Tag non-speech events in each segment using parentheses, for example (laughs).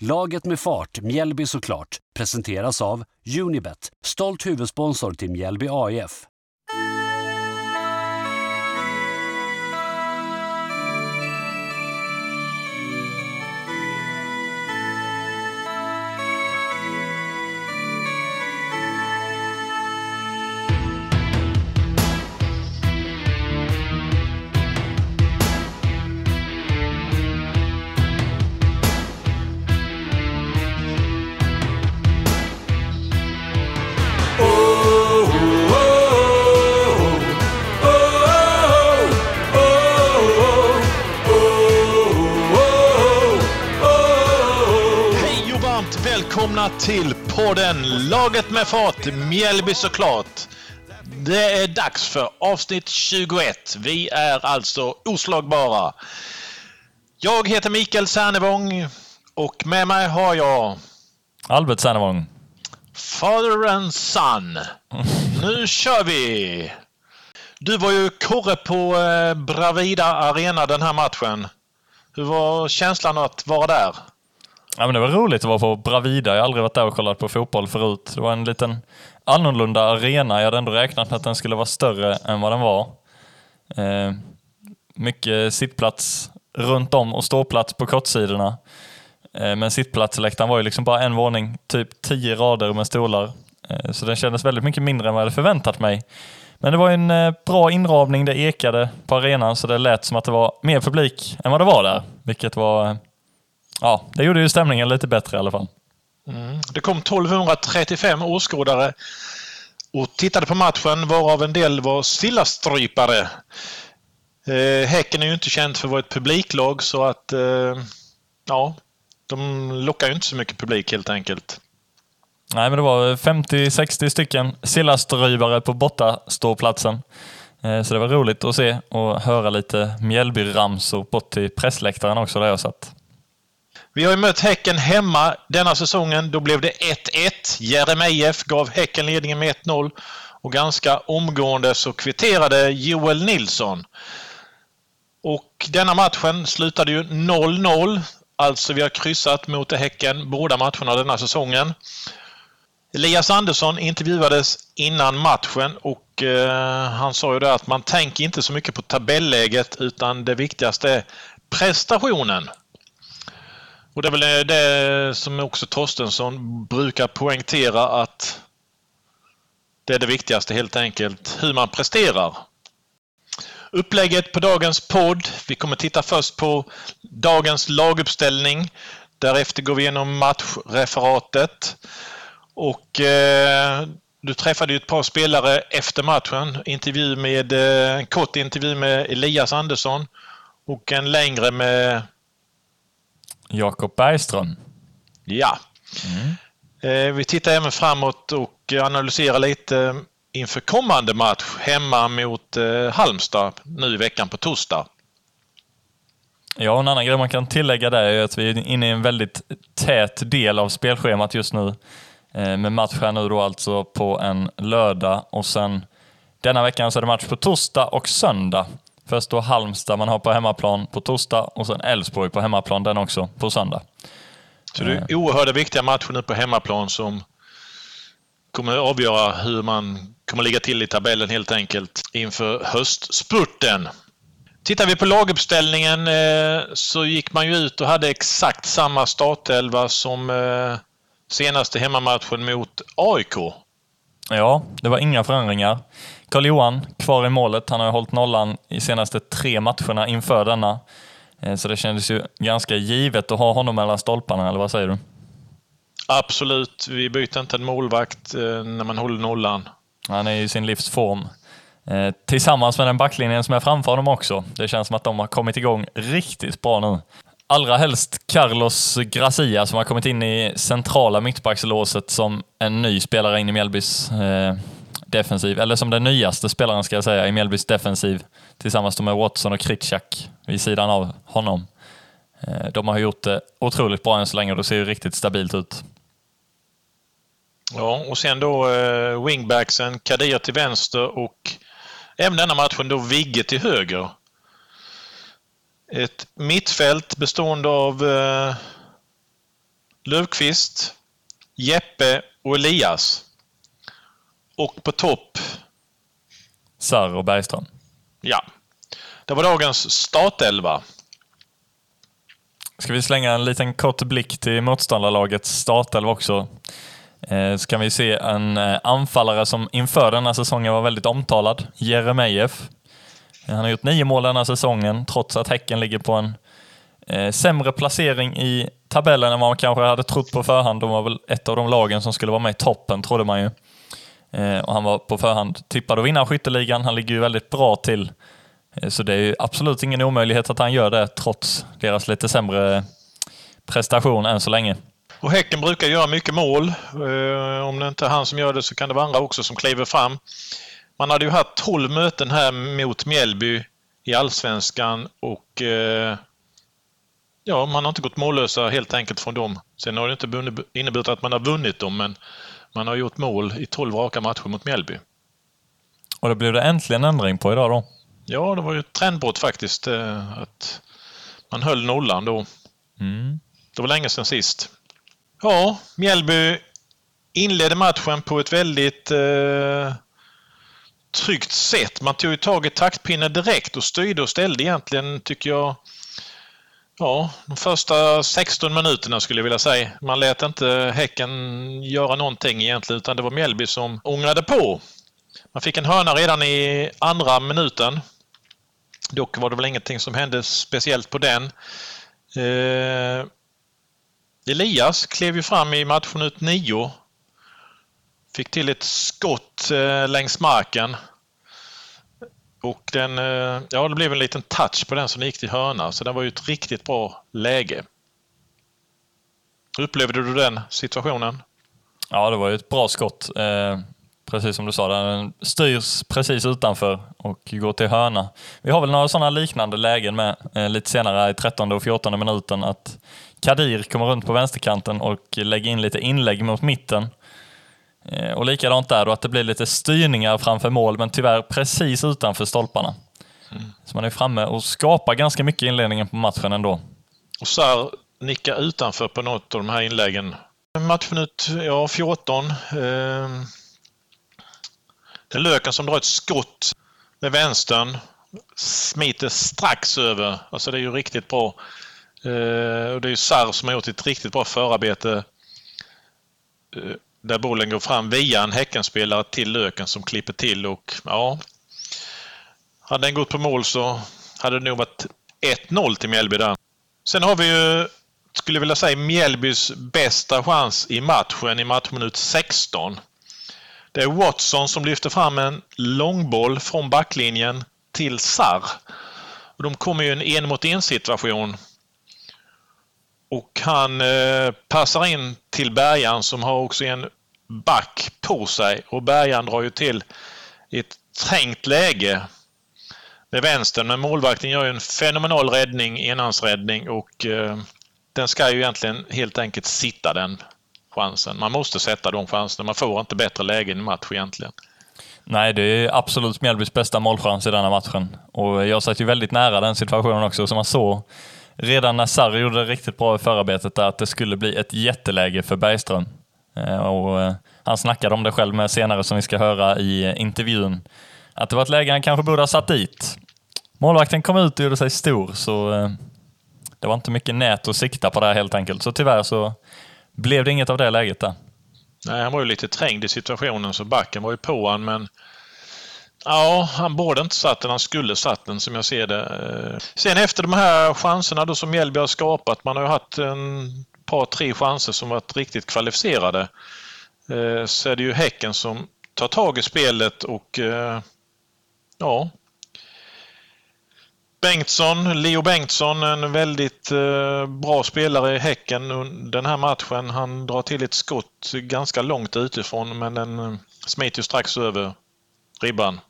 Laget med fart, Mjällby såklart, presenteras av Unibet, stolt huvudsponsor till Mjällby AIF. Välkomna till podden Laget med fart, Mjällby såklart. Det är dags för avsnitt 21. Vi är alltså oslagbara. Jag heter Mikael Sernevång och med mig har jag Albert Sernevång. Father and Son. (laughs) Nu kör vi! Du var ju korre på eh, Bravida Arena den här matchen. Hur var känslan att vara där? Ja, men det var roligt att vara på Bravida. Jag har aldrig varit där och kollat på fotboll förut. Det var en liten annorlunda arena. Jag hade ändå räknat med att den skulle vara större än vad den var. Eh, mycket sittplats runt om och ståplats på kortsidorna. Eh, men sittplatsläktaren var ju liksom bara en våning, typ tio rader med stolar. Eh, så den kändes väldigt mycket mindre än vad jag hade förväntat mig. Men det var en eh, bra inramning. Det ekade på arenan så det lät som att det var mer publik än vad det var där. Vilket var eh, Ja, det gjorde ju stämningen lite bättre i alla fall. Det kom 1235 åskådare och tittade på matchen varav en del var stillastrypare. Eh, häcken är ju inte känt för att vara ett publiklag så att eh, ja, de lockar ju inte så mycket publik helt enkelt. Nej, men det var 50-60 stycken sillastrybare på bortaståplatsen. Eh, Så det var roligt att se och höra lite Mjällby-ramsor bort till pressläktaren också där jag satt. Vi har ju mött Häcken hemma denna säsongen. Då blev det 1-1. Jeremejeff gav Häcken ledningen med 1-0 och ganska omgående så kvitterade Joel Nilsson. Och denna matchen slutade ju 0-0. Alltså vi har kryssat mot Häcken båda matcherna denna säsongen. Elias Andersson intervjuades innan matchen och eh, han sa ju det att man tänker inte så mycket på tabelläget utan det viktigaste är prestationen. Och det är väl det som också Torstensson brukar poängtera att det är det viktigaste helt enkelt, hur man presterar. Upplägget på dagens podd. Vi kommer titta först på dagens laguppställning. Därefter går vi igenom matchreferatet. Och eh, du träffade ju ett par spelare efter matchen. Intervju med, eh, en kort intervju med Elias Andersson och en längre med Jakob Bergström. Ja. Eh, Vi tittar även framåt och analyserar lite inför kommande match hemma mot eh, Halmstad nu i veckan på torsdag. Ja, en annan grej man kan tillägga där är att vi är inne i en väldigt tät del av spelschemat just nu. Eh, Med match här nu då alltså på en lördag och sen denna veckan så är det match på torsdag och söndag. Först då Halmstad man har på hemmaplan på torsdag och sen Elfsborg på hemmaplan den också på söndag. Så det är oerhört viktiga matcher nu på hemmaplan som kommer att avgöra hur man kommer ligga till i tabellen helt enkelt inför höstspurten. Tittar vi på laguppställningen eh, så gick man ju ut och hade exakt samma startelva som eh, senaste hemmamatchen mot AIK. Ja, det var inga förändringar. Karl-Johan kvar i målet. Han har hållit nollan i senaste tre matcherna inför denna. Eh, Så det kändes ju ganska givet att ha honom mellan stolparna, eller vad säger du? Absolut, vi byter inte en målvakt eh, när man håller nollan. Han är i sin livs form. Eh, Tillsammans med den backlinjen som är framför honom också. Det känns som att de har kommit igång riktigt bra nu. Allra helst Carlos Gracia som har kommit in i centrala mittbackslåset som en ny spelare in i Mjällbys defensiv, eller som den nyaste spelaren ska jag säga i Mjällbys defensiv tillsammans med Watson och Kritschak vid sidan av honom. Eh, de har gjort det otroligt bra än så länge och det ser ju riktigt stabilt ut. Ja, och sen då eh, wingbacksen Kadir till vänster och även denna matchen då Vigge till höger. Ett mittfält bestående av eh, Löfqvist, Jeppe och Elias. Och på topp, Sarr och Bergström. ja, det var dagens startelva. Ska vi slänga en liten kort blick till motståndarlagets startelva också. Eh, så kan vi se en eh, anfallare som inför den här säsongen var väldigt omtalad, Jeremejeff. Han har gjort nio mål den här säsongen, trots att Häcken ligger på en eh, sämre placering i tabellen än vad man kanske hade trott på förhand. De var väl ett av de lagen som skulle vara med i toppen, trodde man ju. Eh, och han var på förhand tippad att vinna skytteligan. Han ligger ju väldigt bra till. Eh, så det är ju absolut ingen omöjlighet att han gör det, trots deras lite sämre prestation än så länge. Och Häcken brukar göra mycket mål. Eh, om det inte är han som gör det så kan det vara andra också som kliver fram. Man hade ju haft 12 möten här mot Mjällby i Allsvenskan och ja, man har inte gått mållösa helt enkelt från dem. Sen har det inte inneburit att man har vunnit dem, men man har gjort mål i 12 raka matcher mot Mjällby. Och det blev det äntligen ändring på idag då. Ja, det var ju ett trendbrott faktiskt eh, att man höll nollan då. Mm. Det var länge sedan sist. Ja, Mjällby inledde matchen på ett väldigt eh, tryggt sätt. Man tog ju tag i taktpinnen direkt och styrde och ställde egentligen, tycker jag, ja, de första 16 minuterna skulle jag vilja säga. Man lät inte Häcken göra någonting egentligen, utan det var Mjällby som ångrade på. Man fick en hörna redan i andra minuten. Dock var det väl ingenting som hände speciellt på den. Eh, Elias klev ju fram i matchminut 9. Fick till ett skott eh, längs marken. Och den, eh, ja, det blev en liten touch på den som gick till hörna, så det var ju ett riktigt bra läge. Hur upplevde du den situationen? Ja, det var ju ett bra skott. Eh, precis som du sa, den styrs precis utanför och går till hörna. Vi har väl några sådana liknande lägen med eh, lite senare i 13 och 14 minuten att Kadir kommer runt på vänsterkanten och lägger in lite inlägg mot mitten. Eh, och likadant där då, att det blir lite styrningar framför mål, men tyvärr precis utanför stolparna. Så man är framme och skapar ganska mycket i inledningen på matchen ändå. Och Sarr nickar utanför på något av de här inläggen. Matchminut ja, 14. Eh, det är Löken som drar ett skott med vänstern. Smiter strax över. Alltså det är ju riktigt bra. Eh, och det är ju Sarr som har gjort ett riktigt bra förarbete. Eh, där bollen går fram via en Häckenspelare till Löken som klipper till och ja. Hade den gått på mål så hade det nog varit 1-0 till Mjällby där. Sen har vi ju, skulle jag vilja säga, Mjällbys bästa chans i matchen i matchminut 16. Det är Watson som lyfter fram en långboll från backlinjen till Sarr. Och de kommer ju i en en mot en situation. Och han eh, passar in till Bergan som har också en back på sig och Bergan drar ju till i ett trängt läge med vänstern. Men målvakten gör ju en fenomenal räddning, enhandsräddning och eh, den ska ju egentligen helt enkelt sitta den chansen. Man måste sätta de chanserna. Man får inte bättre lägen i match egentligen. Nej, det är absolut Mjällbys bästa målchans i denna matchen. Och jag satt ju väldigt nära den situationen också, så man såg redan när Sarri gjorde det riktigt bra i förarbetet där att det skulle bli ett jätteläge för Bergström. Eh, och eh, han snackade om det själv med senare som vi ska höra i intervjun. Att det var ett läge han kanske borde ha satt dit. Målvakten kom ut och gjorde sig stor, så eh, det var inte mycket nät att sikta på där helt enkelt. Så tyvärr så blev det inget av det läget där. Nej, han var ju lite trängd i situationen så backen var ju på honom men Ja, han borde inte satt den. Han skulle satt den som jag ser det. Sen efter de här chanserna då som Mjällby har skapat. Man har ju haft en par, tre chanser som varit riktigt kvalificerade. Eh, Så är det ju Häcken som tar tag i spelet och eh, ja. Bengtsson, Leo Bengtsson, en väldigt eh, bra spelare i Häcken under den här matchen. Han drar till ett skott ganska långt utifrån men den eh, smiter ju strax över ribban.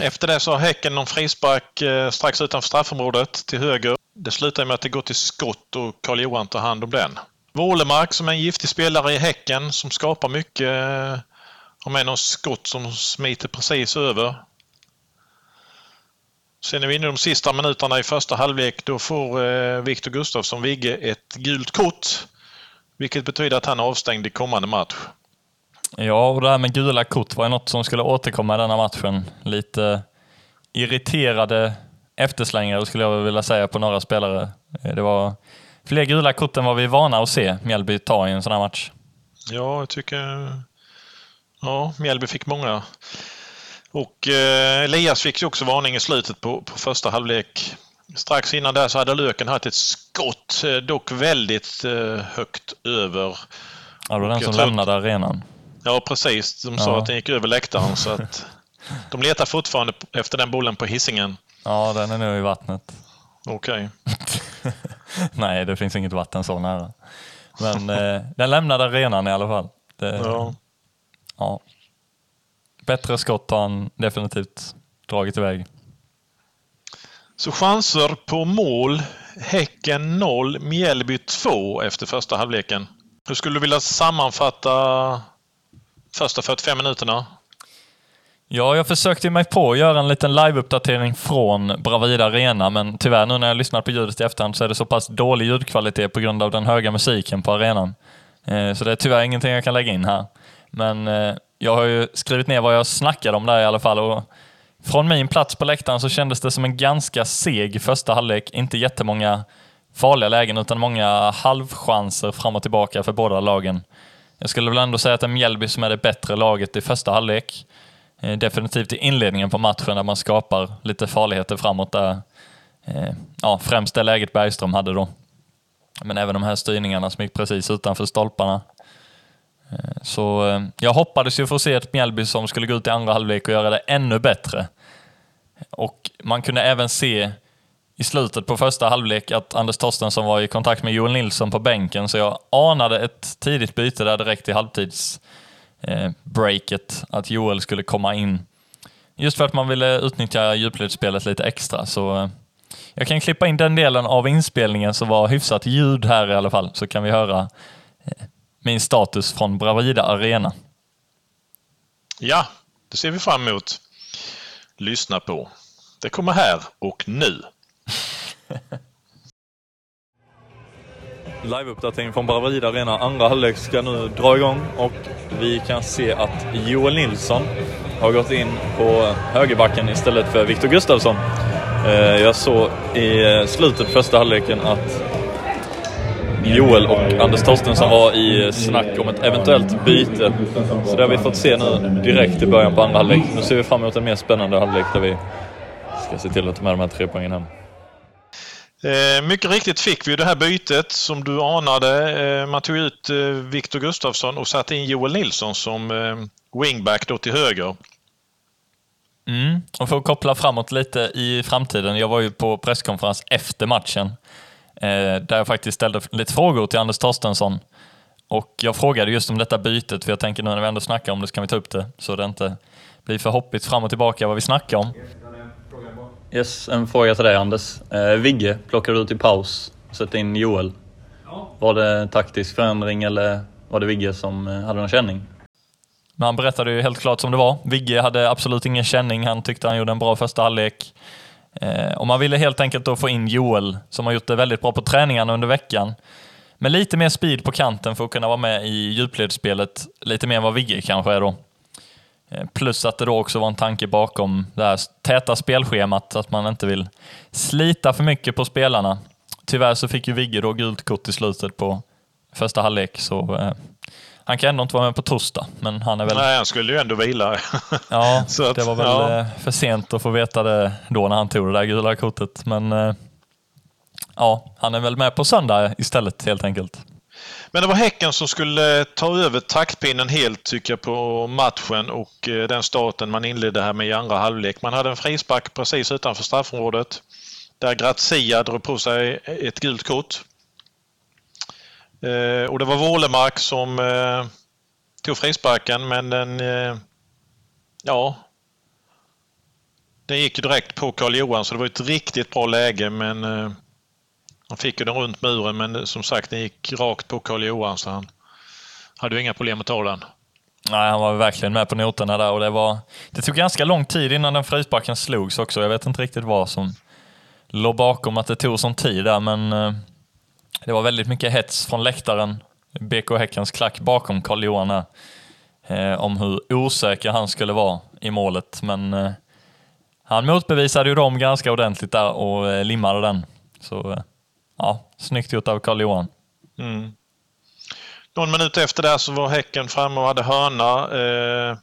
Efter det så har Häcken någon frispark eh, strax utanför straffområdet till höger. Det slutar med att det går till skott och Karl-Johan tar hand om den. Wålemark som är en giftig spelare i Häcken som skapar mycket. Eh, Har med någon skott som smiter precis över. Sen är vi inne i de sista minuterna i första halvlek. Då får eh, Viktor Gustafsson Vigge ett gult kort Vilket betyder att han är avstängd i kommande match. Ja, och det här med gula kort var ju något som skulle återkomma i denna matchen. Lite irriterade efterslängare skulle jag vilja säga på några spelare. Det var fler gula kort än vad vi är vana att se Mjällby ta i en sån här match. Ja, jag tycker... Ja, Mjällby fick många. Och eh, Elias fick ju också varning i slutet på, på första halvlek. Strax innan där så hade Löken haft ett skott, eh, dock väldigt eh, högt över. Ja, det var den som lämnade arenan. Ja, precis. De sa Ja. att den gick över läktaren så att (laughs) de letar fortfarande efter den bollen på hissingen. Ja, den är nu i vattnet. Okej. (laughs) (laughs) Nej, det finns inget vatten så nära. Men eh, den lämnade arenan i alla fall. Det, Ja. ja. Bättre skott har han definitivt dragit iväg. Så chanser på mål. Häcken 0, Mjällby 2 efter första halvleken. Hur skulle du vilja sammanfatta första 45 minuterna? Ja, jag försökte mig på att göra en liten live-uppdatering från Bravida Arena, men tyvärr nu när jag lyssnar på ljudet i efterhand så är det så pass dålig ljudkvalitet på grund av den höga musiken på arenan. Eh, så det är tyvärr ingenting jag kan lägga in här. Men eh, jag har ju skrivit ner vad jag snackade om där i alla fall och från min plats på läktaren så kändes det som en ganska seg första halvlek. Inte jättemånga farliga lägen utan många halvchanser fram och tillbaka för båda lagen. Jag skulle väl ändå säga att det är Mjällby som är det bättre laget i första halvlek. Eh, definitivt i inledningen på matchen där man skapar lite farligheter framåt där. Eh, ja, främst det läget Bergström hade då. Men även de här styrningarna som gick precis utanför stolparna. Eh, så jag hoppades ju få se ett Mjällby som skulle gå ut i andra halvlek och göra det ännu bättre. Och man kunde även se i slutet på första halvlek att Anders Torstensson var i kontakt med Joel Nilsson på bänken, så jag anade ett tidigt byte där direkt i halvtids eh, breaket, att Joel skulle komma in. Just för att man ville utnyttja djupledsspelet lite extra. Så eh, jag kan klippa in den delen av inspelningen som var hyfsat ljud här i alla fall, så kan vi höra eh, min status från Bravida Arena. Ja, det ser vi fram emot. Lyssna på. Det kommer här och nu. (laughs) Liveuppdatering från Bravida Arena. Andra halvlek ska nu dra igång och vi kan se att Joel Nilsson har gått in på högerbacken istället för Viktor Gustafsson. Eh, jag såg i slutet på första halvleken att Joel och Anders Torstensson var i snack om ett eventuellt byte. Så det har vi fått se nu direkt i början på andra halvlek. Nu ser vi fram emot en mer spännande halvlek där vi ska se till att ta med de här tre poängen hem. Eh, mycket riktigt fick vi det här bytet som du anade. Eh, man tog ut eh, Viktor Gustafsson och satte in Joel Nilsson som wingback då till höger. Mm. Och för att koppla framåt lite i framtiden. Jag var ju på presskonferens efter matchen där jag faktiskt ställde lite frågor till Anders Torstensson. Och jag frågade just om detta bytet, för jag tänker nu när vi ändå snackar om det så kan vi ta upp det så det inte blir för hoppigt fram och tillbaka vad vi snackar om. Yes, en fråga till dig Anders. Eh, Vigge plockade du ut i paus, sätter in Joel. Var det taktisk förändring eller var det Vigge som eh, hade någon känning? Men han berättade ju helt klart som det var. Vigge hade absolut ingen känning. Han tyckte han gjorde en bra första halvlek. Eh, och man ville helt enkelt då få in Joel, som har gjort det väldigt bra på träningarna under veckan. Med lite mer speed på kanten för att kunna vara med i djupledsspelet. Lite mer än vad Vigge kanske är då. Eh, Plus att det då också var en tanke bakom det här täta spelschemat, att man inte vill slita för mycket på spelarna. Tyvärr så fick ju Vigge då gult kort i slutet på första halvlek, så eh, han kan ändå inte vara med på torsdag, men han är väl... Nej, han skulle ju ändå vila. (laughs) Ja, Så att, det var väl ja. eh, för sent att få veta det då när han tog det där gula kortet, men eh, ja, han är väl med på söndag istället helt enkelt. Men det var Häcken som skulle ta över taktpinnen helt tycker jag på matchen och eh, den starten man inledde här med i andra halvlek. Man hade en frispark precis utanför straffområdet där Grazia drog på sig ett gult kort. Eh, och det var Wålemark som eh, tog frisparken men den, ja, den gick direkt på Karl Johan så det var ett riktigt bra läge men han fick ju den runt muren men som sagt den gick rakt på Karl Johan så han hade ju inga problem att ta den. Nej, han var verkligen med på noterna där och det var... Det tog ganska lång tid innan den frisparken slogs också. Jag vet inte riktigt vad som låg bakom att det tog sån tid där, men eh, det var väldigt mycket hets från läktaren BK Häckens klack bakom Karl-Johan här. Eh, om hur osäker han skulle vara i målet, men eh, han motbevisade ju dem ganska ordentligt där och eh, limmade den. Så eh, ja, snyggt gjort av Karl-Johan. Mm. Någon minut efter det så var Häcken framme och hade hörna eh,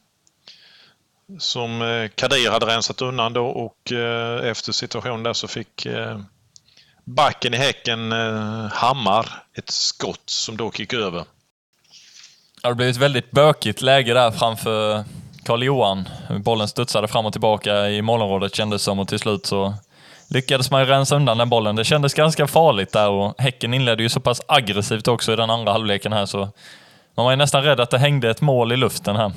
som eh, Kadir hade rensat undan då och eh, efter situationen där så fick eh, backen i Häcken eh, Hammar ett skott som då gick över. Ja, det blev ett väldigt bökigt läge där framför Karl-Johan. Bollen studsade fram och tillbaka i målområdet kändes som och till slut så lyckades man ju rensa undan den bollen. Det kändes ganska farligt där och Häcken inledde ju så pass aggressivt också i den andra halvleken här så man var ju nästan rädd att det hängde ett mål i luften här.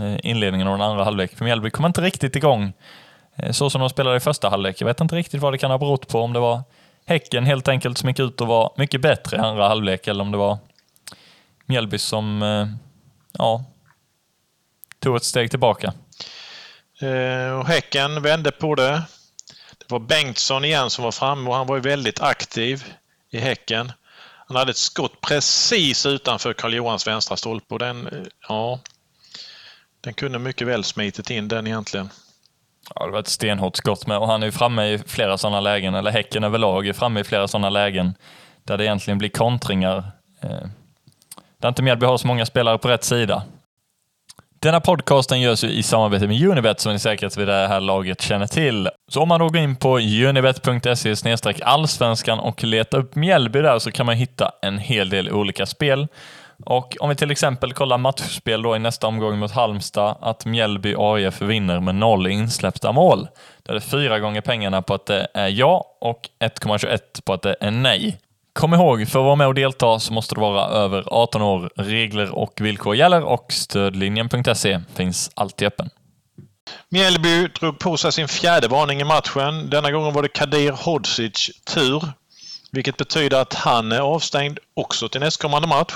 Eh, inledningen av den andra halvleken. För Mjällby kom inte riktigt igång eh, så som de spelade i första halvlek. Jag vet inte riktigt vad det kan ha berott på. Om det var Häcken helt enkelt som gick ut och var mycket bättre i andra halvlek eller om det var Mjällby som eh, ja, tog ett steg tillbaka. och Häcken vände på det. Det var Bengtsson igen som var framme och han var ju väldigt aktiv i Häcken. Han hade ett skott precis utanför Karl-Johans vänstra stolpe och den, eh, ja, den kunde mycket väl smitit in den egentligen. Ja, det var ett stenhårt skott med och han är ju framme i flera sådana lägen, eller Häcken överlag är framme i flera sådana lägen där det egentligen blir kontringar. Eh, där inte Mjällby har så många spelare på rätt sida. Denna podcasten görs ju i samarbete med Unibet som ni säkert vid det här laget känner till. Så om man då går in på unibet.se allsvenskan och letar upp Mjällby där så kan man hitta en hel del olika spel. Och om vi till exempel kollar matchspel då i nästa omgång mot Halmstad, att Mjällby AIF vinner med noll insläppta mål. Där är det fyra gånger pengarna på att det är ja och 1,21 på att det är nej. Kom ihåg, för att vara med och delta så måste du vara över 18 år. Regler och villkor gäller och stödlinjen.se finns alltid öppen. Mjällby drog på sig sin fjärde varning i matchen. Denna gången var det Kadir Hodzic tur. Vilket betyder att han är avstängd också till nästkommande match.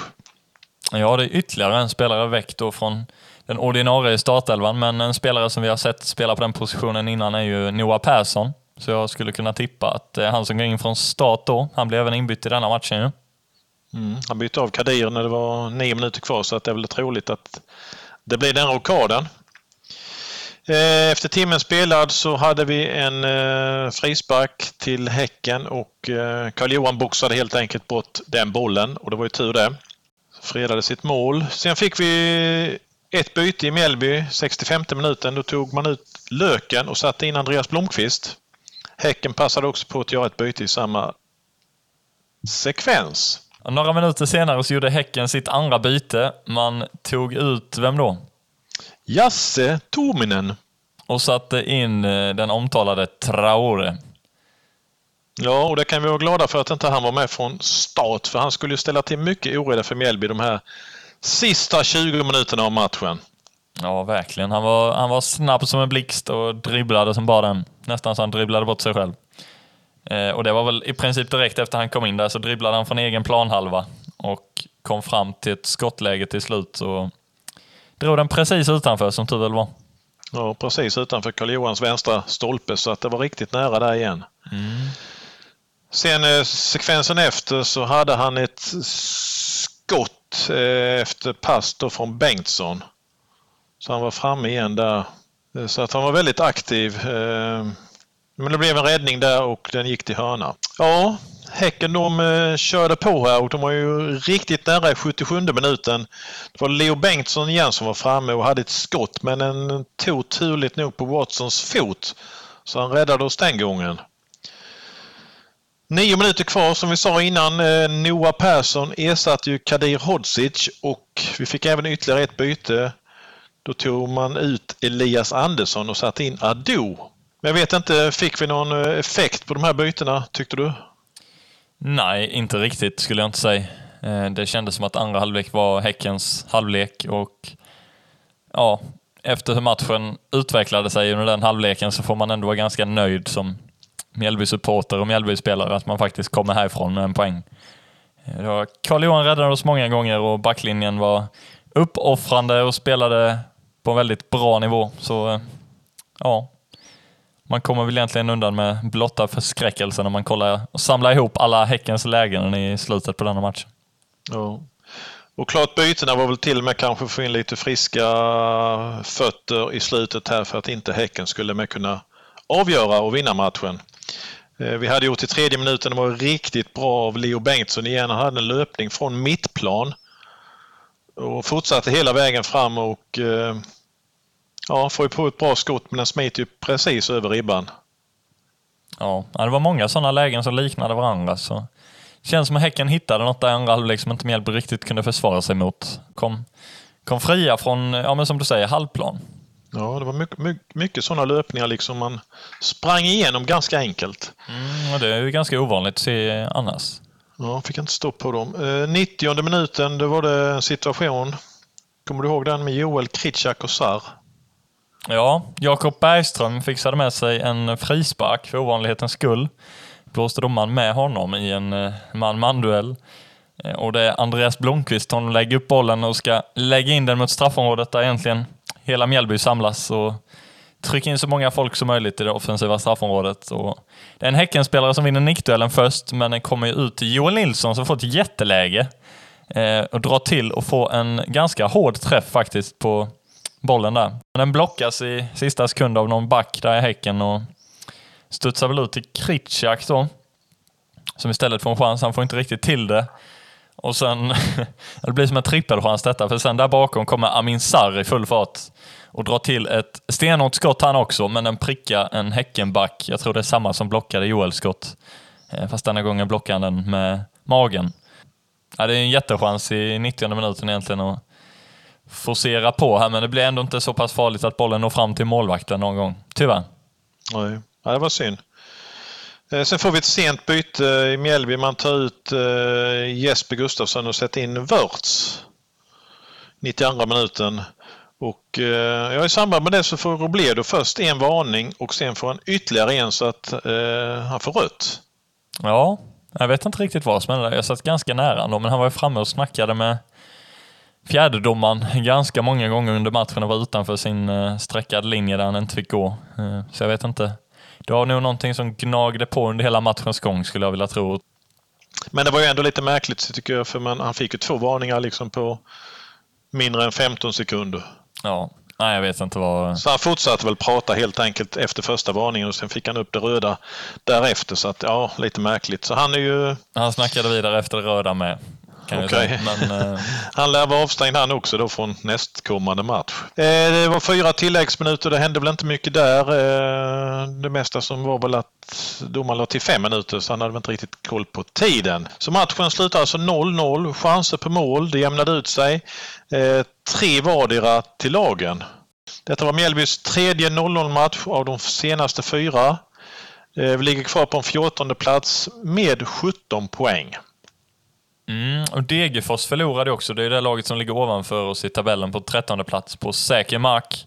Ja, det är ytterligare en spelare väck då från den ordinarie startelvan, men en spelare som vi har sett spela på den positionen innan är ju Noah Persson. Så jag skulle kunna tippa att eh, han som går in från start då. Han blir även inbytt i denna matchen ju. Mm, han bytte av Kadir när det var nio minuter kvar så att det är väl troligt att det blir den rockaden. Eh, efter timmen spelad så hade vi en eh, frispark till Häcken och Karl-Johan boxade helt enkelt bort den bollen och det var ju tur det fredade sitt mål. Sen fick vi ett byte i Mjällby, 65 minuten. Då tog man ut Löken och satte in Andreas Blomqvist. Häcken passade också på att göra ett byte i samma sekvens. Några minuter senare så gjorde Häcken sitt andra byte. Man tog ut, vem då? Jasse Tominen. Och satte in eh, den omtalade Traore. Ja, och det kan vi vara glada för att inte han var med från start för han skulle ju ställa till mycket oreda för Mjällby de här sista 20 minuterna av matchen. Ja, verkligen. Han var, han var snabb som en blixt och dribblade som bara den. Nästan så han dribblade bort sig själv. Eh, och det var väl i princip direkt efter han kom in där så dribblade han från egen planhalva och kom fram till ett skottläge till slut och drog den precis utanför som tur väl var. Ja, precis utanför Karl-Johans vänstra stolpe så att det var riktigt nära där igen. Mm. Sen eh, sekvensen efter så hade han ett skott eh, efter pass från Bengtsson. Så han var framme igen där. Så att han var väldigt aktiv. Eh, men det blev en räddning där och den gick till hörna. Ja, Häcken de eh, körde på här och de var ju riktigt nära i 77 minuten. Det var Leo Bengtsson igen som var framme och hade ett skott men den tog turligt nog på Watsons fot. Så han räddade oss den gången. Nio minuter kvar som vi sa innan. Eh, Noah Persson ersatte ju Kadir Hodzic och vi fick även ytterligare ett byte. Då tog man ut Elias Andersson och satte in Ado. Men jag vet inte, fick vi någon eh, effekt på de här bytena tyckte du? Nej, inte riktigt skulle jag inte säga. Eh, det kändes som att andra halvlek var Häckens halvlek och ja, efter hur matchen utvecklade sig under den halvleken så får man ändå vara ganska nöjd som Mjällby-supporter och Mjällby-spelare att man faktiskt kommer härifrån med en poäng. Eh, Karl-Johan räddade oss många gånger och backlinjen var uppoffrande och spelade på en väldigt bra nivå. Så eh, ja, man kommer väl egentligen undan med blotta förskräckelsen när man kollar och samlar ihop alla Häckens lägen i slutet på denna match. Ja. Och klart bytena var väl till och med kanske få in lite friska fötter i slutet här för att inte Häcken skulle med kunna avgöra och vinna matchen. Eh, vi hade gjort i tredje minuten, det var riktigt bra av Leo Bengtsson igen. Han hade en löpning från mittplan och fortsatte hela vägen fram och eh, ja, får ju på ett bra skott men den smiter ju precis över ribban. Ja, det var många sådana lägen som liknade varandra. Så. Känns som att Häcken hittade något där andra halvlek som inte Mjällby riktigt kunde försvara sig mot. Kom, kom fria från, ja men som du säger, halvplan. Ja, det var mycket, mycket, mycket sådana löpningar liksom man sprang igenom ganska enkelt. Mm, det är ju ganska ovanligt att se annars. Ja, fick inte stopp på dem. Eh, 90 minuten, då var det en situation. Kommer du ihåg den med Joel Kritschak och Sarr? Ja, Jakob Bergström fixade med sig en frispark för ovanlighetens skull. Blåste domaren med honom i en eh, man-man-duell. Eh, och det är Andreas Blomqvist som lägger upp bollen och ska lägga in den mot straffområdet där egentligen hela Mjällby samlas och Tryck in så många folk som möjligt i det offensiva straffområdet. Och det är en Häckenspelare som vinner nickduellen först, men den kommer ju ut till Joel Nilsson som får ett jätteläge eh, och drar till och får en ganska hård träff faktiskt på bollen där. Den blockas i sista sekund av någon back där i Häcken och studsar väl ut till Kritschak då. Som istället får en chans. Han får inte riktigt till det. Och sen, (laughs) det blir som en trippelchans detta, för sen där bakom kommer Amin Sarr i full fart och drar till ett stenhårt skott han också, men den prickar en Häckenback. Jag tror det är samma som blockade Joels skott. Eh, fast denna gången blockar han den med magen. Ja, det är en jättechans i 90 minuten egentligen att forcera på här, men det blir ändå inte så pass farligt att bollen når fram till målvakten någon gång. Tyvärr. Nej, ja, det var synd. Eh, sen får vi ett sent byte eh, i Mjällby. Man tar ut Jesper Gustafsson och sätter in Wörts. 92 minuten. Och eh, ja, i samband med det så får Robledo först en varning och sen får han ytterligare en så att eh, han får rött. Ja, jag vet inte riktigt vad som hände. Jag satt ganska nära ändå, men han var ju framme och snackade med fjärdedomaren ganska många gånger under matchen och var utanför sin eh, streckade linje där han inte fick gå. Eh, så jag vet inte. Det var nog någonting som gnagde på under hela matchens gång skulle jag vilja tro. Men det var ju ändå lite märkligt tycker jag för man, han fick ju två varningar liksom på mindre än 15 sekunder. Ja, nej jag vet inte vad... Så han fortsatte väl prata helt enkelt efter första varningen och sen fick han upp det röda därefter. Så att ja, lite märkligt. Så han är ju... Han snackade vidare efter det röda med. Okay. Men, eh... (laughs) han lär vara avstängd han också då från nästkommande match. Eh, det var fyra tilläggsminuter. Det hände väl inte mycket där. Eh, det mesta som var väl att domaren la till fem minuter så han hade väl inte riktigt koll på tiden. Så matchen slutar alltså 0-0. Chanser på mål. Det jämnade ut sig. Tre vardera till lagen. Detta var Mjällbys tredje 0-0 match av de senaste fyra. Vi ligger kvar på en 14 plats med 17 poäng. Mm, och Degerfors förlorade också. Det är det laget som ligger ovanför oss i tabellen på 13 plats på säker mark.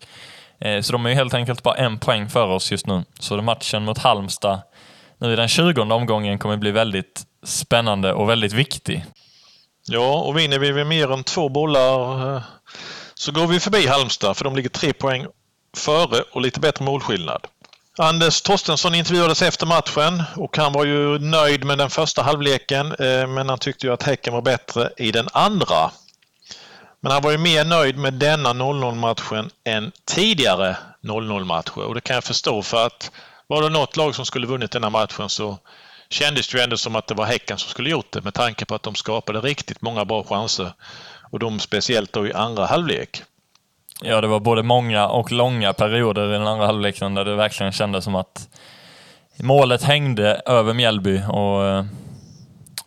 Eh, så de är helt enkelt bara en poäng för oss just nu. Så matchen mot Halmstad nu i den 20 omgången kommer bli väldigt spännande och väldigt viktig. Ja, och vinner vi med mer än två bollar eh, så går vi förbi Halmstad för de ligger tre poäng före och lite bättre målskillnad. Anders Torstensson intervjuades efter matchen och han var ju nöjd med den första halvleken eh, men han tyckte ju att Häcken var bättre i den andra. Men han var ju mer nöjd med denna 0-0 matchen än tidigare 0-0 matcher och det kan jag förstå för att var det något lag som skulle vunnit denna matchen så kändes det ju ändå som att det var Häcken som skulle gjort det med tanke på att de skapade riktigt många bra chanser och de speciellt då i andra halvlek. Ja, det var både många och långa perioder i den andra halvleken där det verkligen kändes som att målet hängde över Mjällby och eh,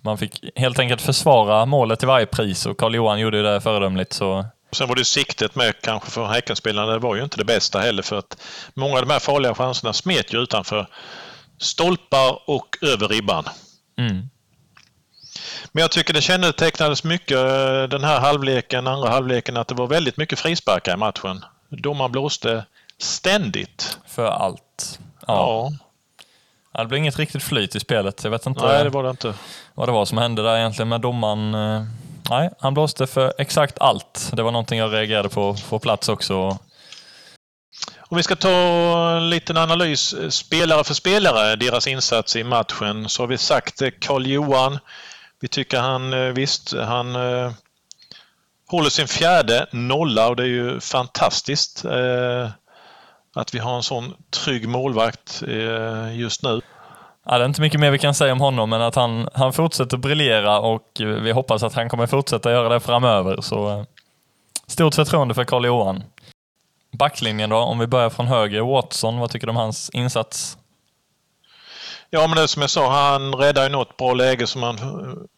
man fick helt enkelt försvara målet till varje pris och Karl-Johan gjorde det föredömligt. Så... Sen var det siktet med kanske för Häckenspelarna, det var ju inte det bästa heller för att många av de här farliga chanserna smet ju utanför stolpar och över ribban. Mm. Men jag tycker det kännetecknades mycket eh, den här halvleken, andra halvleken, att det var väldigt mycket frisparkar i matchen. Domaren blåste ständigt. För allt. Ja. ja. Det blev inget riktigt flyt i spelet. Jag vet inte Nej, det var det inte. vad det var som hände där egentligen med domaren. Eh, nej, han blåste för exakt allt. Det var någonting jag reagerade på på plats också. Om vi ska ta en liten analys eh, spelare för spelare, deras insats i matchen, så har vi sagt Karl-Johan vi tycker han, eh, visst, han eh, håller sin fjärde nolla och det är ju fantastiskt eh, att vi har en sån trygg målvakt eh, just nu. Ja, det är inte mycket mer vi kan säga om honom, men att han, han fortsätter briljera och vi hoppas att han kommer fortsätta göra det framöver. Så eh, stort förtroende för Karl-Johan. Backlinjen då, om vi börjar från höger. Watson, vad tycker du om hans insats? Ja, men det som jag sa, han räddar ju något bra läge som man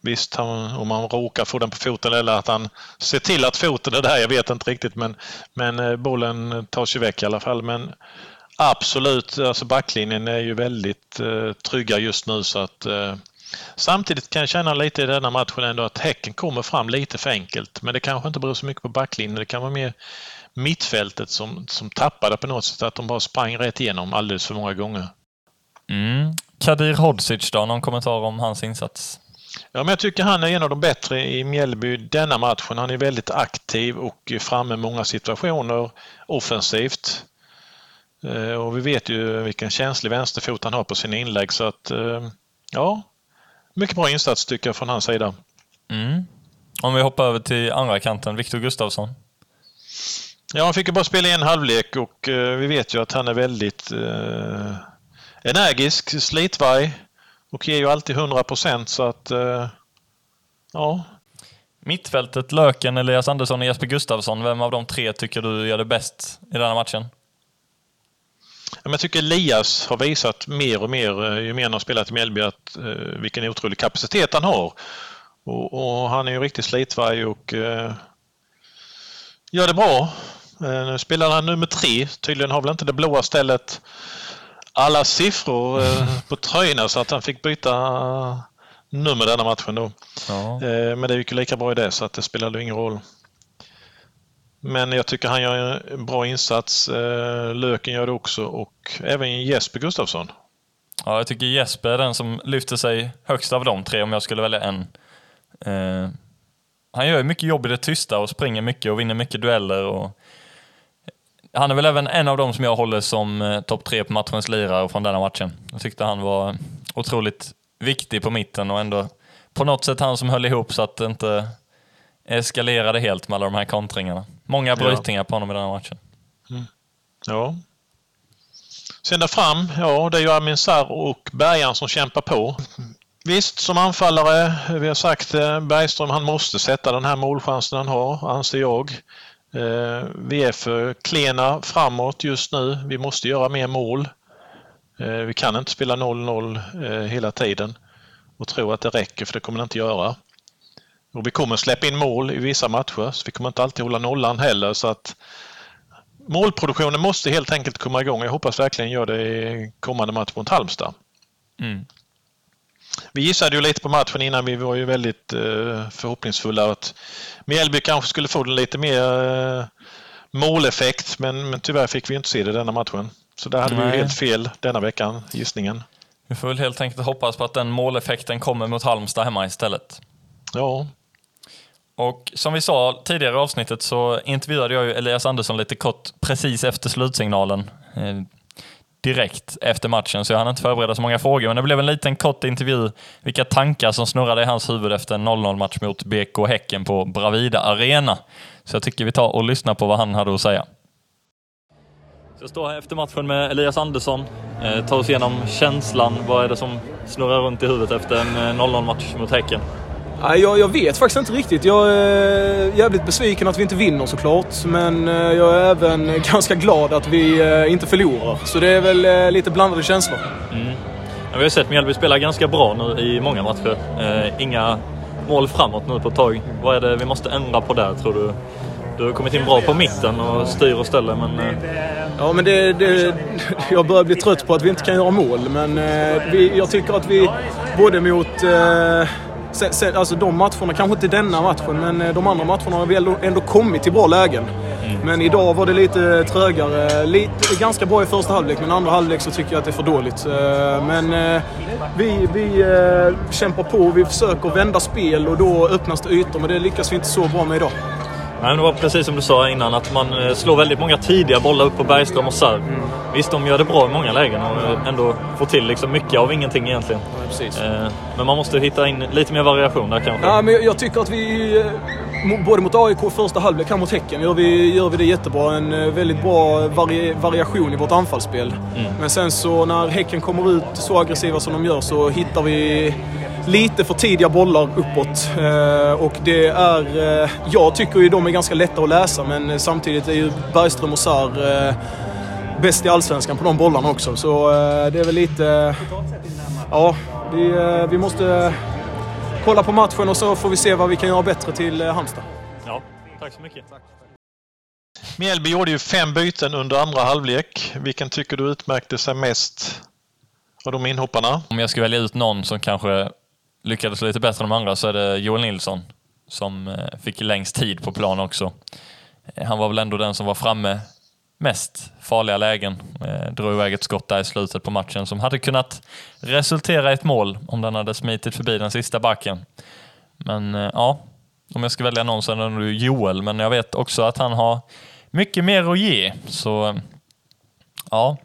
visst, han, om man råkar få den på foten eller att han ser till att foten är där, jag vet inte riktigt, men, men eh, bollen tas ju väck i alla fall. Men absolut, alltså backlinjen är ju väldigt eh, trygga just nu så att eh, Samtidigt kan jag känna lite i denna matchen ändå att Häcken kommer fram lite för enkelt. Men det kanske inte beror så mycket på backlinjen. Det kan vara mer mittfältet som, som tappade på något sätt. Att de bara sprang rätt igenom alldeles för många gånger. Mm. Kadir Hodzic då, någon kommentar om hans insats? Ja, men jag tycker han är en av de bättre i Mjällby denna matchen. Han är väldigt aktiv och framme i många situationer offensivt. Eh, och vi vet ju vilken känslig vänsterfot han har på sina inlägg så att eh, ja, mycket bra insats tycker jag från hans sida. Mm. Om vi hoppar över till andra kanten, Viktor Gustafsson. Ja, han fick ju bara spela en halvlek och eh, vi vet ju att han är väldigt energisk, slitvarg och ger ju alltid 100 procent så att eh, ja. Mittfältet, Löken, Elias Andersson och Jesper Gustafsson. Vem av de tre tycker du gör det bäst i denna matchen? Jag tycker Elias har visat mer och mer eh, ju mer han har spelat i Mjällby att, eh, vilken otrolig kapacitet han har. Och, och han är ju riktigt slitvarg och eh, gör det bra. Nu spelar han nummer tre. Tydligen har väl inte det blåa stället alla siffror eh, på tröjorna så att han fick byta nummer denna matchen då. Ja. Eh, men det gick ju lika bra i det så att det spelade ingen roll. Men jag tycker han gör en bra insats. Eh, Löken gör det också och även Jesper Gustafsson. Ja, jag tycker Jesper är den som lyfter sig högst av de tre om jag skulle välja en. Eh, han gör mycket jobb i det tysta och springer mycket och vinner mycket dueller. Och han är väl även en av dem som jag håller som eh, topp tre på matchens lirare från denna matchen. Jag tyckte han var otroligt viktig på mitten och ändå på något sätt han som höll ihop så att det inte eskalerade helt med alla de här kontringarna. Många brytningar ja. på honom i den här matchen. Mm. Ja. Sen där fram, ja det är ju Amin Sarr och Bergan som kämpar på. Visst, som anfallare, vi har sagt eh, Bergström, han måste sätta den här målchansen han har, anser jag. Eh, vi är för klena framåt just nu. Vi måste göra mer mål. Eh, vi kan inte spela 0-0 eh, hela tiden och tro att det räcker, för det kommer det inte göra. Och vi kommer släppa in mål i vissa matcher, så vi kommer inte alltid hålla nollan heller. Så att målproduktionen måste helt enkelt komma igång. Jag hoppas verkligen gör det i kommande match mot Halmstad. Mm. Vi gissade ju lite på matchen innan. Vi var ju väldigt eh, förhoppningsfulla att Mjällby kanske skulle få lite mer eh, måleffekt, men, men tyvärr fick vi inte se det denna matchen. Så där hade Nej. vi helt fel denna veckan, gissningen. Vi får väl helt enkelt hoppas på att den måleffekten kommer mot Halmstad hemma istället. Ja, och som vi sa tidigare i avsnittet så intervjuade jag ju Elias Andersson lite kort precis efter slutsignalen. Direkt efter matchen, så jag hann inte förbereda så många frågor. Men det blev en liten kort intervju, vilka tankar som snurrade i hans huvud efter en 0-0 match mot BK Häcken på Bravida Arena. Så jag tycker vi tar och lyssnar på vad han hade att säga. Så jag står här efter matchen med Elias Andersson. Eh, tar oss igenom känslan. Vad är det som snurrar runt i huvudet efter en eh, 0-0-match mot Häcken? Jag, jag vet faktiskt inte riktigt. Jag är jävligt besviken att vi inte vinner såklart. Men eh, jag är även (laughs) ganska glad att vi eh, inte förlorar. Så det är väl eh, lite blandade känslor. Mm. Vi har sett Mjällby spela ganska bra nu i många matcher. Inga mål framåt nu på ett tag. Vad är det vi måste ändra på där tror du? Du har kommit in bra på mitten och styr och ställer men... Ja men det, det, (laughs) jag börjar bli trött på att vi inte kan göra mål men vi, jag tycker att vi både mot Sen, sen, alltså de matcherna, kanske inte denna matchen, men eh, de andra matcherna har vi ändå, ändå kommit till bra lägen. Mm. Men idag var det lite trögare. Lite, ganska bra i första halvlek, men andra halvlek så tycker jag att det är för dåligt. Eh, men eh, vi, vi kämpar på, vi försöker vända spel och då öppnas det ytor, men det lyckas vi inte så bra med idag. Nej, det var precis som du sa innan, att man eh, slår väldigt många tidiga bollar upp på Bergström och Sarr. Mm. Visst, de gör det bra i många lägen och ändå får till liksom mycket av ingenting egentligen. Ja, men man måste hitta in lite mer variation där kanske. Ja, men jag tycker att vi... både mot AIK och första halvlek här mot Häcken gör vi, gör vi det jättebra. En eh, väldigt bra vari, variation i vårt anfallsspel. Mm. Men sen så när Häcken kommer ut så aggressiva som de gör så hittar vi lite för tidiga bollar uppåt. Eh, och det är... Eh, jag tycker ju de är ganska lätta att läsa men samtidigt är ju Bergström och Sarr bäst i Allsvenskan på de bollarna också. Så det är väl lite... Ja, vi, vi måste kolla på matchen och så får vi se vad vi kan göra bättre till eh, Halmstad. Ja, tack så mycket. Tack. Mjällby gjorde ju fem byten under andra halvlek. Vilken tycker du utmärkte sig mest av de inhopparna? Om jag ska välja ut någon som kanske lyckades lite bättre än de andra så är det Joel Nilsson som eh, fick längst tid på plan också. Eh, han var väl ändå den som var framme mest farliga lägen. Eh, drog iväg ett skott där i slutet på matchen som hade kunnat resultera i ett mål om den hade smitit förbi den sista backen. Men eh, ja, om jag ska välja någon så är det nog Joel, men jag vet också att han har mycket mer att ge. Så eh, ja,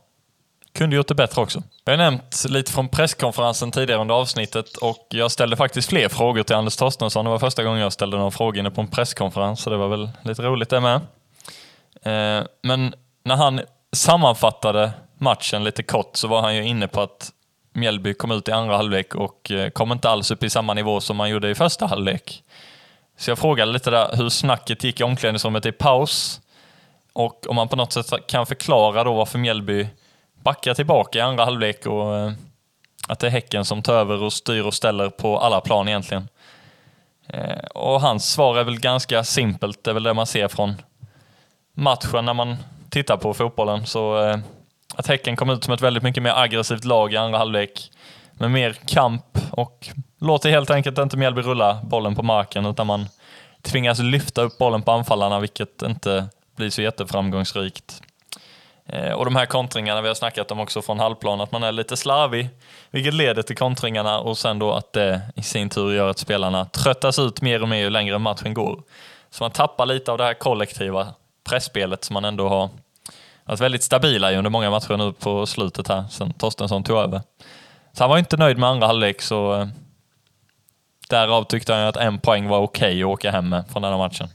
kunde gjort det bättre också. Jag har nämnt lite från presskonferensen tidigare under avsnittet och jag ställde faktiskt fler frågor till Anders Torstensson. Det var första gången jag ställde någon fråga inne på en presskonferens, så det var väl lite roligt det med. Eh, men när han sammanfattade matchen lite kort så var han ju inne på att Mjällby kom ut i andra halvlek och eh, kom inte alls upp i samma nivå som man gjorde i första halvlek. Så jag frågade lite där hur snacket gick i omklädningsrummet i paus och om man på något sätt kan förklara då varför Mjällby backar tillbaka i andra halvlek och eh, att det är Häcken som tar över och styr och ställer på alla plan egentligen. Eh, och hans svar är väl ganska simpelt, det är väl det man ser från matchen när man tittar på fotbollen. Så eh, att Häcken kom ut som ett väldigt mycket mer aggressivt lag i andra halvlek med mer kamp och låter helt enkelt inte Mjällby rulla bollen på marken utan man tvingas lyfta upp bollen på anfallarna vilket inte blir så jätteframgångsrikt. Eh, och de här kontringarna, vi har snackat om också från halvplan, att man är lite slarvig, vilket leder till kontringarna och sen då att det i sin tur gör att spelarna tröttas ut mer och mer ju längre matchen går. Så man tappar lite av det här kollektiva pressspelet som man ändå har varit väldigt stabila i under många matcher nu på slutet här sen Torstensson tog över. Så han var inte nöjd med andra halvlek så eh, därav tyckte han att en poäng var okej okay att åka hem med från den här matchen.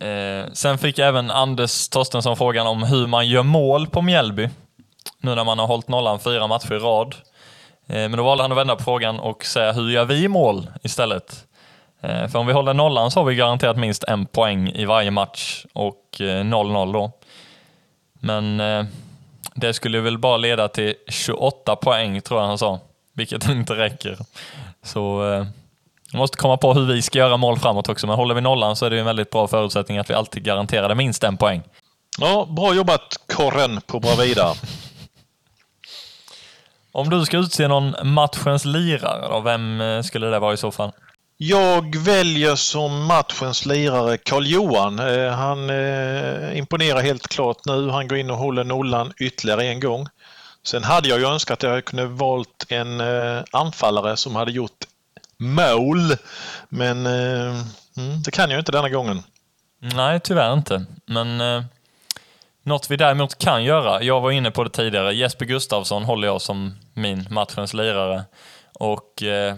Eh, sen fick även Anders Torstensson frågan om hur man gör mål på Mjällby. Nu när man har hållit nollan fyra matcher i rad. Eh, men då valde han att vända på frågan och säga hur gör vi mål istället? Eh, för om vi håller nollan så har vi garanterat minst en poäng i varje match och 0-0 eh, då. Men eh, det skulle väl bara leda till 28 poäng tror jag han sa, vilket (laughs) inte räcker. Så eh, vi måste komma på hur vi ska göra mål framåt också, men håller vi nollan så är det en väldigt bra förutsättning att vi alltid garanterar minst en poäng. Ja, bra jobbat Korren på Bravida. (laughs) Om du ska utse någon matchens lirare då, vem skulle det vara i så fall? Jag väljer som matchens lirare Karl-Johan. Eh, han eh, imponerar helt klart nu. Han går in och håller nollan ytterligare en gång. Sen hade jag ju önskat att jag kunde valt en eh, anfallare som hade gjort mål. Men eh, mm, det kan jag inte denna gången. Nej, tyvärr inte. Men eh, något vi däremot kan göra, jag var inne på det tidigare, Jesper Gustavsson håller jag som min matchens lirare. Och eh,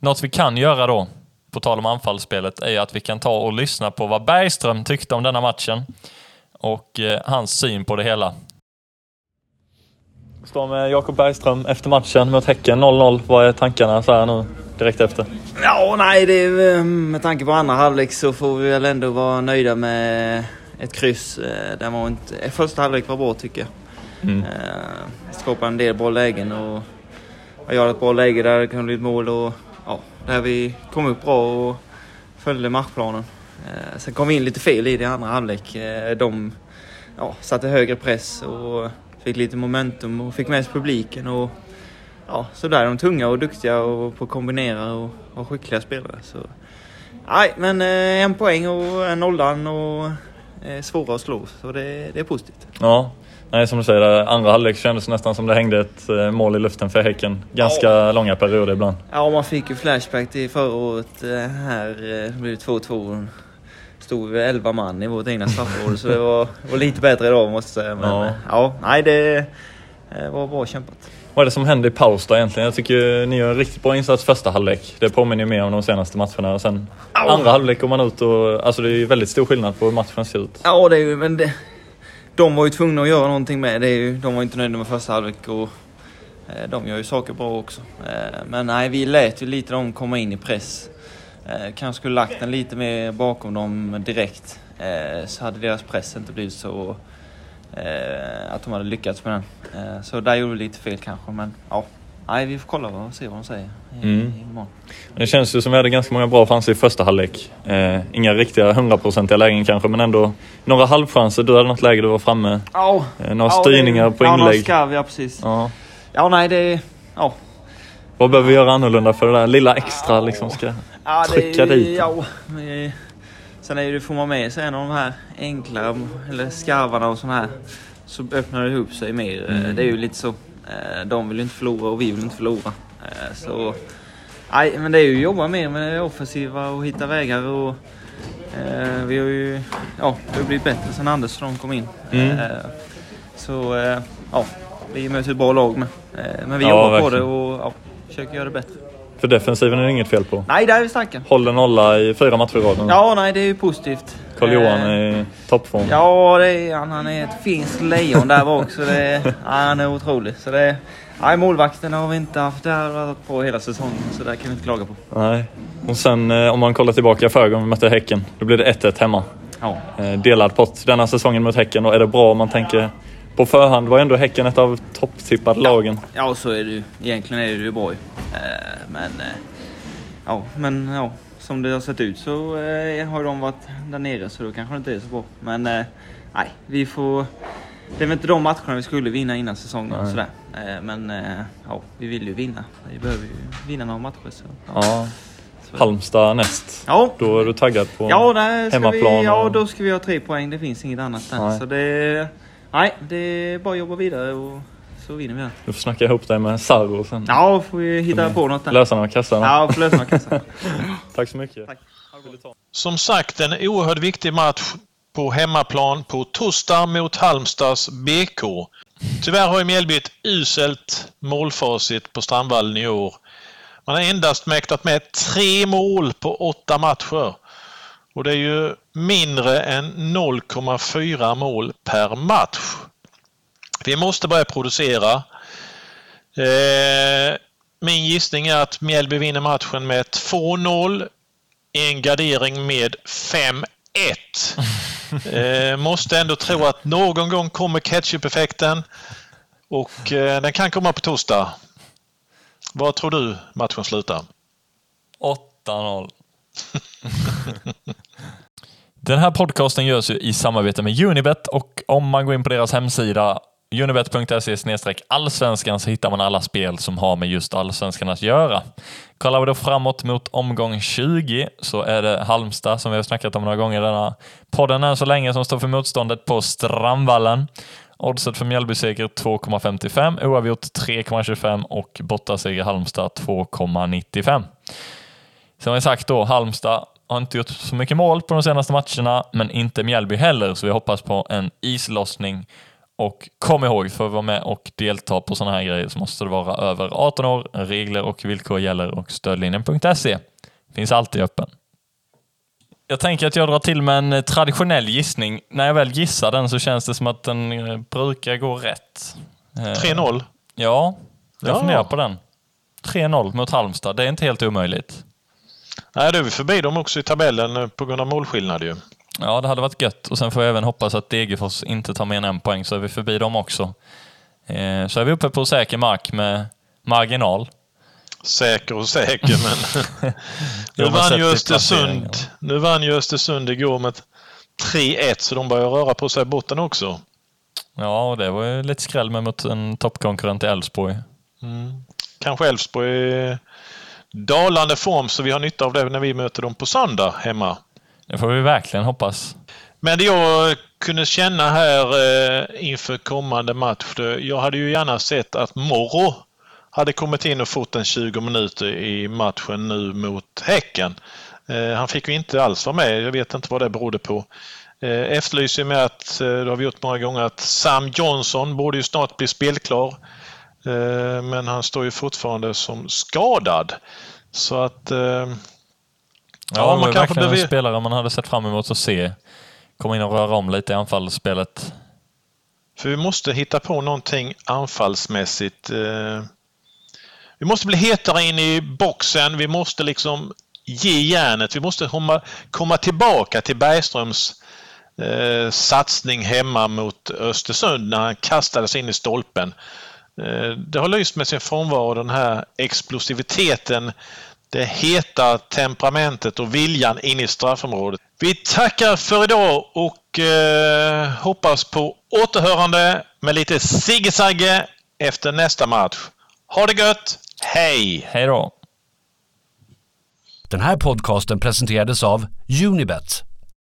något vi kan göra då, på tal om anfallsspelet, är att vi kan ta och lyssna på vad Bergström tyckte om denna matchen och eh, hans syn på det hela. Står med Jakob Bergström efter matchen mot Häcken 0-0. Vad är tankarna så här nu direkt efter? Ja, nej, det är, eh, med tanke på andra halvlek så får vi väl ändå vara nöjda med ett kryss. Eh, där var inte, första halvlek var bra tycker jag. Mm. Skapade en del bra lägen och jag hade ett bra läge där det kunde bli ett mål och ja, där vi kom upp bra och följde matchplanen. Eh, sen kom vi in lite fel i det andra halvlek. Eh, de ja, satte högre press och fick lite momentum och fick med sig publiken. Och, ja, så där är de tunga och duktiga och på att kombinera och har skickliga spelare. Så, nej, men eh, en poäng och en nollan och svåra att slå, så det, det är positivt. Ja, Nej, som du säger, andra halvlek kändes nästan som det hängde ett eh, mål i luften för Häcken. Ganska ja. långa perioder ibland. Ja, man fick ju flashback till förra året. Eh, här eh, blev det 2-2. Stod vi 11 man i vårt egna straffområde, så det var, var, lite bättre idag måste jag säga. Men ja, ja nej, det var bra kämpat. Vad är det som händer i paus då egentligen? Jag tycker ni gör en riktigt bra insats första halvlek. Det påminner ju mer om de senaste matcherna. Och sen andra halvlek går man ut och... Alltså det är ju väldigt stor skillnad på hur matchen ser ut. Ja, det är ju, men det, de var ju tvungna att göra någonting med det. Är ju, de var inte nöjda med första halvlek och eh, de gör ju saker bra också. Eh, men nej, vi lät ju lite dem komma in i press. Eh, kanske skulle lagt den lite mer bakom dem direkt. Eh, så hade deras press inte blivit så... Eh, att de hade lyckats med den. Eh, så där gjorde vi lite fel kanske, men ja. Nej, vi får kolla och se vad de säger i, Mm. imorgon. Det känns ju som vi hade ganska många bra chanser i första halvlek. Eh, inga riktiga hundraprocentiga lägen kanske, men ändå några halvchanser. Du hade något läge du var framme. Eh, några ja, styrningar det, på Ja, några inlägg. skarv, ja precis. Ja. Ja, nej, det... Ja. Vad behöver vi göra annorlunda för det där lilla extra liksom ska Ja, trycka det, dit? Ja, sen är det, får man med sig en av de här enkla, eller skarvarna och såna här, så öppnar det ihop sig mer. Mm. Det är ju lite så. eh, De vill ju inte förlora och vi vill inte förlora. Eh, Så, nej, men det är ju att jobba mer med det offensiva och hitta vägar och eh, vi har ju ja, vi har blivit bättre sen Andersson kom in. Mm. Eh, Så, eh, ja, vi möter ett bra lag med. Eh, Men vi Ja, jobbar på verkligen. det och ja, försöker göra det bättre. För defensiven är det inget fel på. Nej, där är vi starka. Håller nolla i fyra matcher i rad. Ja, nej, det är ju positivt. Karl-Johan Eh, i toppform. Ja, det är, han, han är ett finskt lejon där bak. Så det, (laughs) han är otrolig. Så det, nej, målvakten har vi inte haft. Det har varit på hela säsongen. Så det kan vi inte klaga på. Nej. Och sen eh, om man kollar tillbaka förra gången vi mötte Häcken, då blev det 1-1 hemma. Ja. Eh, delad pott denna säsongen mot Häcken. Och är det bra om man tänker på förhand var ändå Häcken ett av topptippade lagen. ja, så är det ju. Egentligen är det ju bra. Eh, Men, eh, ja, men ja, som det har sett ut så eh, har de varit där nere. Så då kanske det inte är så bra. Men nej, vi får... Det är väl inte de matcherna vi skulle vinna innan säsongen. Och sådär. Men ja, vi vill ju vinna. Vi behöver ju vinna några matcher. Så, Ja. så. Halmstad näst. Ja, Då är du taggad på Ja, hemmaplan vi, ja, och- då ska vi ha tre poäng. Det finns inget annat där. Nej. Så det, nej, det är bara att jobba vidare och så vinner vi den. Du får snacka ihop dig med Sarro sen. Ja, får vi hitta på något där. Lösa några kassarna. Ja, får lösa några kassar. (laughs) Tack så mycket. Tack. Som sagt, en oerhört viktig match på hemmaplan på torsdag mot Halmstads BK. Tyvärr har ju Mjällby ett uselt målfacit på Strandvallen i år. Man har endast mäktat med tre mål på åtta matcher. Och det är ju mindre än 0,4 mål per match. Vi måste börja producera. Eh, min gissning är att Mjällby vinner matchen med 2-0 en gardering med 5-1. (laughs) Eh, måste ändå tro att någon gång kommer ketchup-effekten och eh, den kan komma på torsdag. Vad tror du matchen slutar? 8-0. (laughs) Den här podcasten görs ju i samarbete med Unibet och om man går in på deras hemsida unibet.se allsvenskan så hittar man alla spel som har med just allsvenskan att göra. Kollar vi då framåt mot omgång 20 så är det Halmstad som vi har snackat om några gånger i denna podden än så länge som står för motståndet på Strandvallen. Oddset för Mjällby-seger 2,55, oavgjort 3,25 och bortaseger Halmstad 2,95. Som jag sagt då, Halmstad har inte gjort så mycket mål på de senaste matcherna, men inte Mjällby heller, så vi hoppas på en islossning. Och kom ihåg, för att vara med och delta på sådana här grejer så måste det vara över 18 år. Regler och villkor gäller och stödlinjen.se finns alltid öppen. Jag tänker att jag drar till med en traditionell gissning. När jag väl gissar den så känns det som att den eh, brukar gå rätt. Eh, 3-0. Ja, jag Ja. funderar på den. 3-0 mot Halmstad, det är inte helt omöjligt. Nej, då är vi förbi dem också i tabellen eh, på grund av målskillnad ju. Ja, det hade varit gött. Och sen får jag även hoppas att Degerfors inte tar mer än en poäng, så är vi förbi dem också. Eh, så är vi uppe på säker mark med marginal. Säker och säker, men... (laughs) nu, vann ju Östersund, nu vann ju Östersund igår med 3-1, så de börjar röra på sig i botten också. Ja, och det var ju lite skräll med mot en toppkonkurrent i Elfsborg. Kanske Elfsborg dalande form, så vi har nytta av det när vi möter dem på söndag hemma. Det får vi verkligen hoppas. Men det jag kunde känna här eh, inför kommande match, jag hade ju gärna sett att Morro hade kommit in och fått en 20 minuter i matchen nu mot Häcken. Eh, han fick ju inte alls vara med, jag vet inte vad det berodde på. Eh, efterlyser med att, eh, det har vi gjort många gånger, att Sam Johnson borde ju snart bli spelklar. Eh, men han står ju fortfarande som skadad. Så att... Eh, ja, Ja, man kanske verkligen behöver... en spelare man hade sett fram emot att se komma in och röra om lite i anfallsspelet. För vi måste hitta på någonting anfallsmässigt. Eh, Vi måste bli hetare in i boxen. Vi måste liksom ge järnet. Vi måste komma, tillbaka till Bergströms satsning hemma mot Östersund när han kastades in i stolpen. Eh, det har lyst med sin frånvaro den här explosiviteten, det heta temperamentet och viljan in i straffområdet. Vi tackar för idag och eh, hoppas på återhörande med lite Sigge-Sagge efter nästa match. Ha det gött! Hej! Hej då! Den här podcasten presenterades av Unibet,